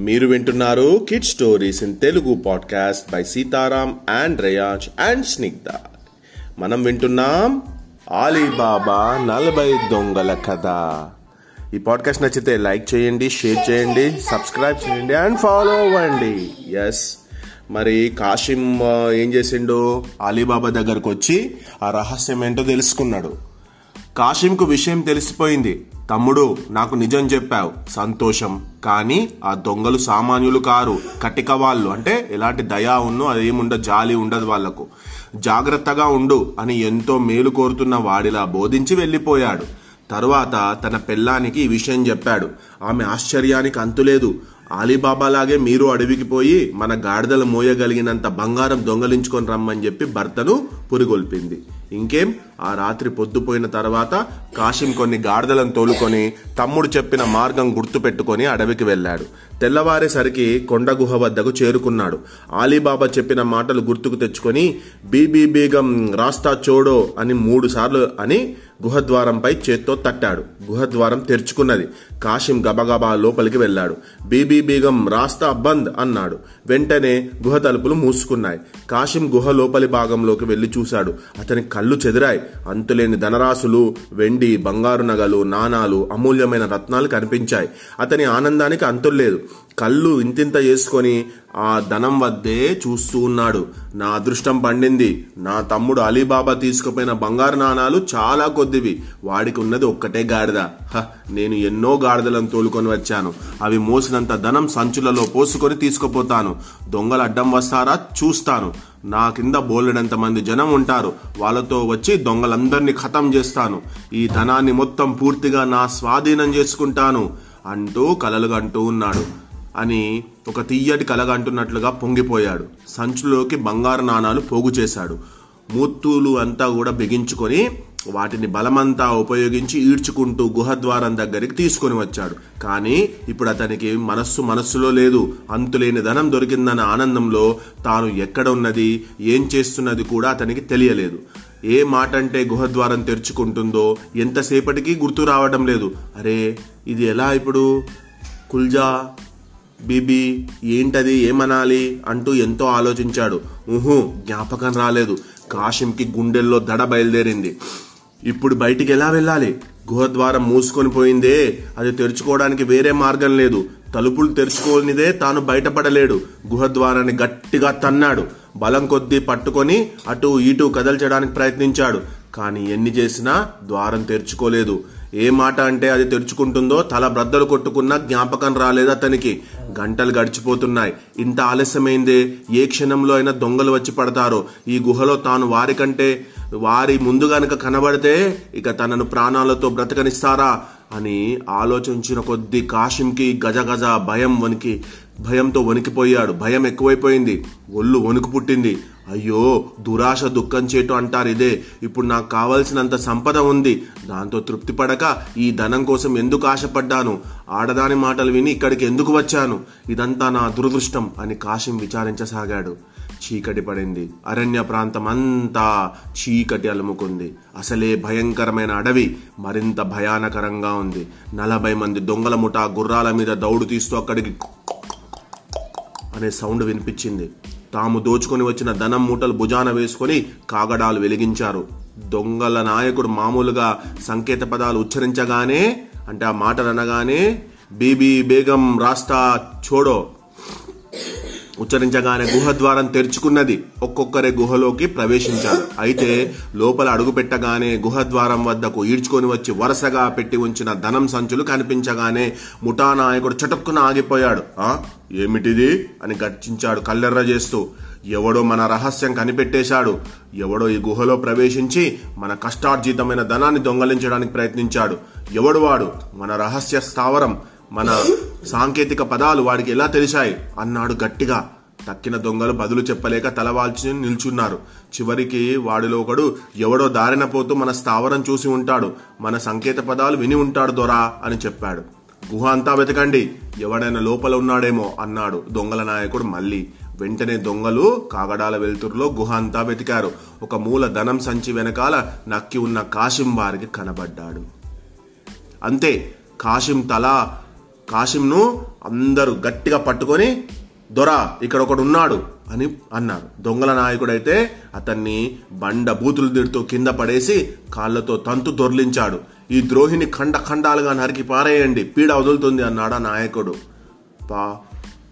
మీరు వింటున్నారు kid stories in Telugu podcast by Sitaram and Reyaz and Snigdha మనం వింటున్నాం ఆలీబాబా నలభై దొంగల కథ. ఈ పాడ్కాస్ట్ నచ్చితే లైక్ చేయండి షేర్ చేయండి సబ్స్క్రైబ్ చేయండి అండ్ ఫాలో అవ్వండి. ఎస్ మరి కాశిం ఏం చేసిండు? అలీబాబా దగ్గరకు వచ్చి ఆ రహస్యం ఏంటో తెలుసుకున్నాడు. కాశింకు విషయం తెలిసిపోయింది. తమ్ముడు నాకు నిజం చెప్పావు. సంతోషం. కానీ ఆ దొంగలు సామాన్యులు కారు కటిక వాళ్ళు. అంటే ఎలాంటి దయా ఉన్నో అదేముండో జాలి ఉండదు వాళ్ళకు జాగ్రత్తగా ఉండు అని ఎంతో మేలు కోరుతున్న వాడిలా బోధించి వెళ్ళిపోయాడు. తరువాత తన పెళ్ళానికి ఈ విషయం చెప్పాడు. ఆమె ఆశ్చర్యానికి అంతులేదు ఆలీబాబాలాగే మీరు అడవికి పోయి మన గాడిదలు మోయగలిగినంత బంగారం దొంగలించుకొని రమ్మని చెప్పి భర్తను పురిగొల్పింది. ఇంకేం? ఆ రాత్రి పొద్దుపోయిన తర్వాత కాశీం కొన్ని గాడిదలను తోలుకొని తమ్ముడు చెప్పిన మార్గం గుర్తు పెట్టుకొని అడవికి వెళ్ళాడు. తెల్లవారేసరికి కొండ గుహ వద్దకు చేరుకున్నాడు. ఆలీబాబా చెప్పిన మాటలు గుర్తుకు తెచ్చుకొని బీబీ బీగం రాస్తా చోడో అని మూడు సార్లు అని గుహద్వారంపై చేత్తో తట్టాడు. గుహద్వారం తెరుచుకున్నది. కాశీం గబగబా లోపలికి వెళ్ళాడు. బీబీ బీగం రాస్తా బంద్ అన్నాడు. వెంటనే గుహ తలుపులు మూసుకున్నాయి. కాశీం గుహ లోపలి భాగంలోకి వెళ్ళి చూశాడు. అతని కళ్ళు చెదిరాయి. అంతులేని ధనరాశులు వెండి బంగారు నగలు నాణాలు అమూల్యమైన రత్నాలు కనిపించాయి. అతని ఆనందానికి అంతుల్లేదు కళ్ళు ఇంతింత చేసుకొని ఆ ధనం వద్దే చూస్తూ ఉన్నాడు. నా అదృష్టం పండింది. నా తమ్ముడు అలీబాబా తీసుకుపోయిన బంగారు నాణాలు చాలా కొద్దివి. వాడికి ఉన్నది ఒక్కటే గాడిద. హ, నేను ఎన్నో గాడిదలను తోలుకొని వచ్చాను. అవి మోసినంత ధనం సంచులలో పోసుకొని తీసుకుపోతాను. దొంగలు అడ్డం వస్తారా? చూస్తాను. నా కింద బోలెడంత మంది జనం ఉంటారు. వాళ్ళతో వచ్చి దొంగలందరినీ ఖతం చేస్తాను. ఈ ధనాన్ని మొత్తం పూర్తిగా నా స్వాధీనం చేసుకుంటాను అంటూ కలలుగంటూ ఉన్నాడు. అని ఒక తీయటి కలగంటున్నట్లుగా పొంగిపోయాడు. సంచులోకి బంగారు నాణాలు పోగు చేశాడు. మూర్తులు అంతా కూడా బిగించుకొని వాటిని బలమంతా ఉపయోగించి ఈడ్చుకుంటూ గుహద్వారం దగ్గరికి తీసుకొని వచ్చాడు. కానీ ఇప్పుడు అతనికి మనస్సు మనస్సులో లేదు. అంతులేని ధనం దొరికిందన్న ఆనందంలో తాను ఎక్కడ ఉన్నది ఏం చేస్తున్నది కూడా అతనికి తెలియలేదు. ఏ మాట అంటే గుహద్వారం తెరుచుకుంటుందో ఎంతసేపటికి గుర్తు రావడం లేదు. అరే ఇది ఎలా ఇప్పుడు? కుల్జా బీబీ ఏంటది ఏమనాలి అంటూ ఎంతో ఆలోచించాడు. ఊహు జ్ఞాపకం రాలేదు. కాశింకి గుండెల్లో దడ బయలుదేరింది. ఇప్పుడు బయటికి ఎలా వెళ్ళాలి? గుహద్వారం మూసుకొని పోయిందే. అది తెరుచుకోవడానికి వేరే మార్గం లేదు. తలుపులు తెరుచుకోనిదే తాను బయటపడలేడు. గుహద్వారాన్ని గట్టిగా తన్నాడు. బలం కొద్దీ పట్టుకొని అటు ఇటు కదల్చడానికి ప్రయత్నించాడు. కానీ ఎన్ని చేసినా ద్వారం తెరుచుకోలేదు. ఏ మాట అంటే అది తెరుచుకుంటుందో తల బ్రద్దలు కొట్టుకున్నా జ్ఞాపకం రాలేదు అతనికి. గంటలు గడిచిపోతున్నాయి. ఇంత ఆలస్యమైందే? ఏ క్షణంలో అయినా దొంగలు వచ్చి పడతారో? ఈ గుహలో తాను వారికంటే వారి ముందు గనక కనబడితే ఇక తనను ప్రాణాలతో బ్రతకనిస్తారా? అని ఆలోచించిన కొద్దీ కాశింకి గజగజ భయం వణికి భయంతో వణికిపోయాడు. భయం ఎక్కువైపోయింది. ఒళ్ళు వణుకు పుట్టింది. అయ్యో దురాశ దుఃఖం చేటు అంటారు ఇదే. ఇప్పుడు నాకు కావలసినంత సంపద ఉంది. దాంతో తృప్తి పడక ఈ ధనం కోసం ఎందుకు ఆశపడ్డాను? ఆడదాని మాటలు విని ఇక్కడికి ఎందుకు వచ్చాను? ఇదంతా నా దురదృష్టం అని కాశీం విచారించసాగాడు. చీకటి పడింది. అరణ్య ప్రాంతం అంతా చీకటి అలుముకుంది. అసలే భయంకరమైన అడవి. మరింత భయానకరంగా ఉంది. నలభై మంది దొంగల ముఠా గుర్రాల మీద దౌడు తీస్తూ అక్కడికి అనే సౌండ్ వినిపించింది. తాము దోచుకొని వచ్చిన ధనం మూటలు భుజాన వేసుకొని కాగడాలు వెలిగించారు. దొంగల నాయకుడు మామూలుగా సంకేత పదాలు ఉచ్చరించగానే అంటే ఆ మాటలు అనగానే బీబీ బేగం రాస్తా చోడో ఉచ్చరించగానే గుహ ద్వారం తెరుచుకున్నది. ఒక్కొక్కరే గుహలోకి ప్రవేశించారు. అయితే లోపల అడుగు పెట్టగానే గుహ ద్వారం వద్దకు ఈడ్చుకొని వచ్చి వరుసగా పెట్టి ఉంచిన ధనం సంచులు కనిపించగానే ముఠా నాయకుడు చటుక్కున ఆగిపోయాడు. ఆ? ఏమిటిది? అని గర్జించాడు కల్లెర్ర చేస్తూ. ఎవడో మన రహస్యం కనిపెట్టేశాడు. ఎవడో ఈ గుహలో ప్రవేశించి మన కష్టార్జితమైన ధనాన్ని దొంగలించడానికి ప్రయత్నించాడు. ఎవడు వాడు? మన రహస్య స్థావరం. మన సాంకేతిక పదాలు వాడికి ఎలా తెలిసాయి? అన్నాడు గట్టిగా. తక్కిన దొంగలు బదులు చెప్పలేక తలవాల్చి నిల్చున్నారు. చివరికి వాడిలో ఒకడు ఎవడో దారిన పోతూ మన స్థావరం చూసి ఉంటాడు. మన సంకేత పదాలు విని ఉంటాడు దొరా అని చెప్పాడు. గుహ అంతా వెతకండి. ఎవడైనా లోపల ఉన్నాడేమో అన్నాడు దొంగల నాయకుడు మళ్ళీ. వెంటనే దొంగలు కాగడాల వెలుతురులో గుహ అంతా వెతికారు. ఒక మూల ధనం సంచి వెనకాల నక్కి ఉన్న కాశిం వారికి కనబడ్డాడు. అంతే. కాశిం తల కాశింను అందరూ గట్టిగా పట్టుకొని దొర ఇక్కడ ఒకడు ఉన్నాడు అని అన్నారు. దొంగల నాయకుడైతే అతన్ని బండ బూతులు దిడుతూ కింద పడేసి కాళ్ళతో తంతు దొర్లించాడు. ఈ ద్రోహిని ఖండ ఖండాలుగా నరికి పారేయండి పీడ వదులుతుంది అన్నాడు ఆ నాయకుడు. పా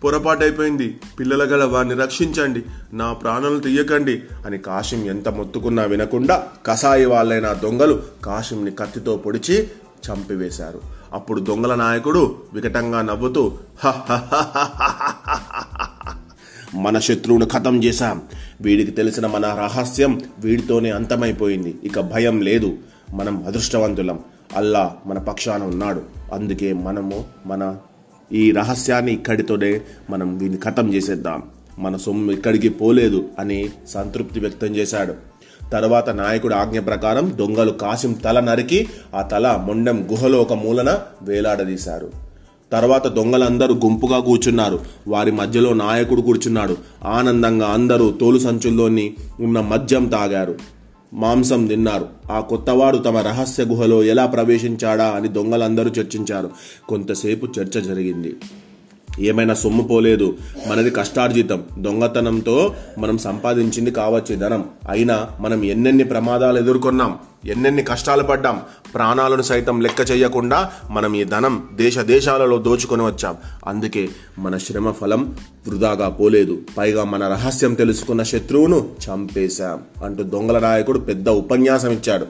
పొరపాటైపోయింది. పిల్లల గల వారిని రక్షించండి నా ప్రాణాలు తీయకండి అని కాశీం ఎంత మొత్తుకున్నా వినకుండా కసాయి వాళ్ళైన దొంగలు కాశీంని కత్తితో పొడిచి చంపివేశారు. అప్పుడు దొంగల నాయకుడు వికటంగా నవ్వుతూ మన శత్రువును ఖతం చేశాం. వీడికి తెలిసిన మన రహస్యం వీడితోనే అంతమైపోయింది. ఇక భయం లేదు. మనం అదృష్టవంతులం. అల్లా మన పక్షాన ఉన్నాడు. అందుకే మనము మన ఈ రహస్యాన్ని ఇక్కడితోనే మనం వీని ఖతం చేసేద్దాం. మన సొమ్ము ఇక్కడికి పోలేదు అని సంతృప్తి వ్యక్తం చేశాడు. తర్వాత నాయకుడు ఆజ్ఞ ప్రకారం దొంగలు కాసిం తల నరికి ఆ తల మొండెం గుహలో ఒక మూలన వేలాడదీశారు. తర్వాత దొంగలందరూ గుంపుగా కూర్చున్నారు. వారి మధ్యలో నాయకుడు కూర్చున్నాడు. ఆనందంగా అందరూ తోలు సంచుల్లోని ఉన్న మద్యం తాగారు. మాంసం తిన్నారు. ఆ కొత్తవాడు తమ రహస్య గుహలో ఎలా ప్రవేశించాడా అని దొంగలందరూ చర్చించారు. కొంతసేపు చర్చ జరిగింది. ఏమైనా సొమ్ము పోలేదు. మనది కష్టార్జితం. దొంగతనంతో మనం సంపాదించింది కావచ్చు ధనం. అయినా మనం ఎన్నెన్ని ప్రమాదాలు ఎదుర్కొన్నాం ఎన్నెన్ని కష్టాలు పడ్డాం ప్రాణాలను సైతం లెక్క చేయకుండా మనం ఈ ధనం దేశ దేశాలలో దోచుకొని వచ్చాం. అందుకే మన శ్రమ ఫలం వృధాగా పోలేదు. పైగా మన రహస్యం తెలుసుకున్న శత్రువును చంపేశాం అంటూ దొంగల నాయకుడు పెద్ద ఉపన్యాసం ఇచ్చాడు.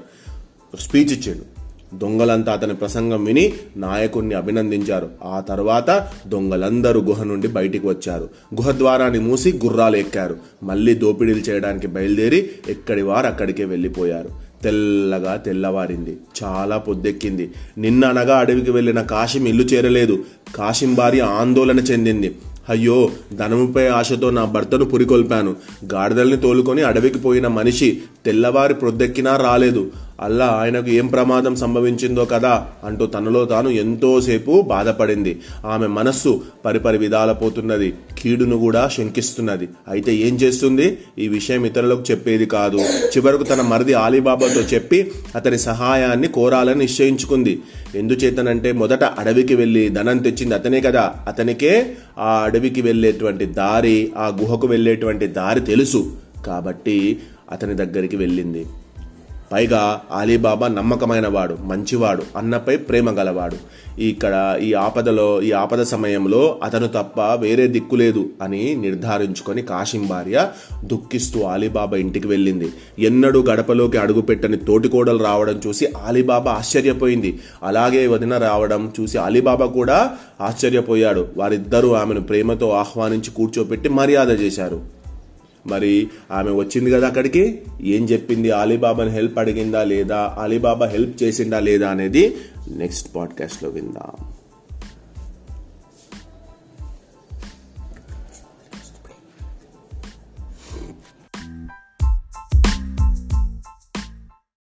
స్పీచ్ ఇచ్చాడు. దొంగలంతా అతని ప్రసంగం విని నాయకుణ్ణి అభినందించారు. ఆ తర్వాత దొంగలందరూ గుహ నుండి బయటికి వచ్చారు. గుహ ద్వారాన్ని మూసి గుర్రాలు ఎక్కారు. మళ్ళీ దోపిడీలు చేయడానికి బయలుదేరి ఎక్కడి వారు అక్కడికే వెళ్ళిపోయారు. తెల్లగా తెల్లవారింది. చాలా పొద్దెక్కింది. నిన్న అనగా అడవికి వెళ్ళిన కాశీం ఇల్లు చేరలేదు. కాశీం భార్య ఆందోళన చెందింది. అయ్యో ధనముపై ఆశతో నా భర్తను పురికొల్పాను. గాడిదల్ని తోలుకొని అడవికి పోయిన మనిషి తెల్లవారి ప్రొద్దెక్కినా రాలేదు. అల్లా ఆయనకు ఏం ప్రమాదం సంభవించిందో కదా అంటూ తనలో తాను ఎంతోసేపు బాధపడింది. ఆమె మనస్సు పరిపరి విధాల పోతున్నది. కీడును కూడా శంకిస్తున్నది. అయితే ఏం చేస్తుంది? ఈ విషయం ఇతరులకు చెప్పేది కాదు. చివరకు తన మరిది ఆలీబాబాతో చెప్పి అతని సహాయాన్ని కోరాలని నిశ్చయించుకుంది. ఎందుచేతనంటే మొదట అడవికి వెళ్ళి ధనం తెచ్చింది అతనే కదా. అతనికే ఆ అడవికి వెళ్ళేటువంటి దారి ఆ గుహకు వెళ్ళేటువంటి దారి తెలుసు. కాబట్టి అతని దగ్గరికి వెళ్ళింది. పైగా అలీబాబా నమ్మకమైన వాడు మంచివాడు అన్నపై ప్రేమ గలవాడు. ఇక్కడ ఈ ఆపదలో ఈ ఆపద సమయంలో అతను తప్ప వేరే దిక్కు లేదు అని నిర్ధారించుకొని కాశీం భార్య దుఃఖిస్తూ అలీబాబా ఇంటికి వెళ్ళింది. ఎన్నడూ గడపలోకి అడుగుపెట్టని తోటికోడలు రావడం చూసి అలీబాబా ఆశ్చర్యపోయింది. అలాగే వదిన రావడం చూసి అలీబాబా కూడా ఆశ్చర్యపోయాడు. వారిద్దరూ ఆమెను ప్రేమతో ఆహ్వానించి కూర్చోపెట్టి మర్యాద చేశారు. మరి ఆమె వచ్చింది కదా అక్కడికి? ఏం చెప్పింది? అలీబాబాని హెల్ప్ అడిగిందా లేదా? అలీబాబా హెల్ప్ చేసిందా లేదా అనేది నెక్స్ట్ పాడ్కాస్ట్లో విందాం.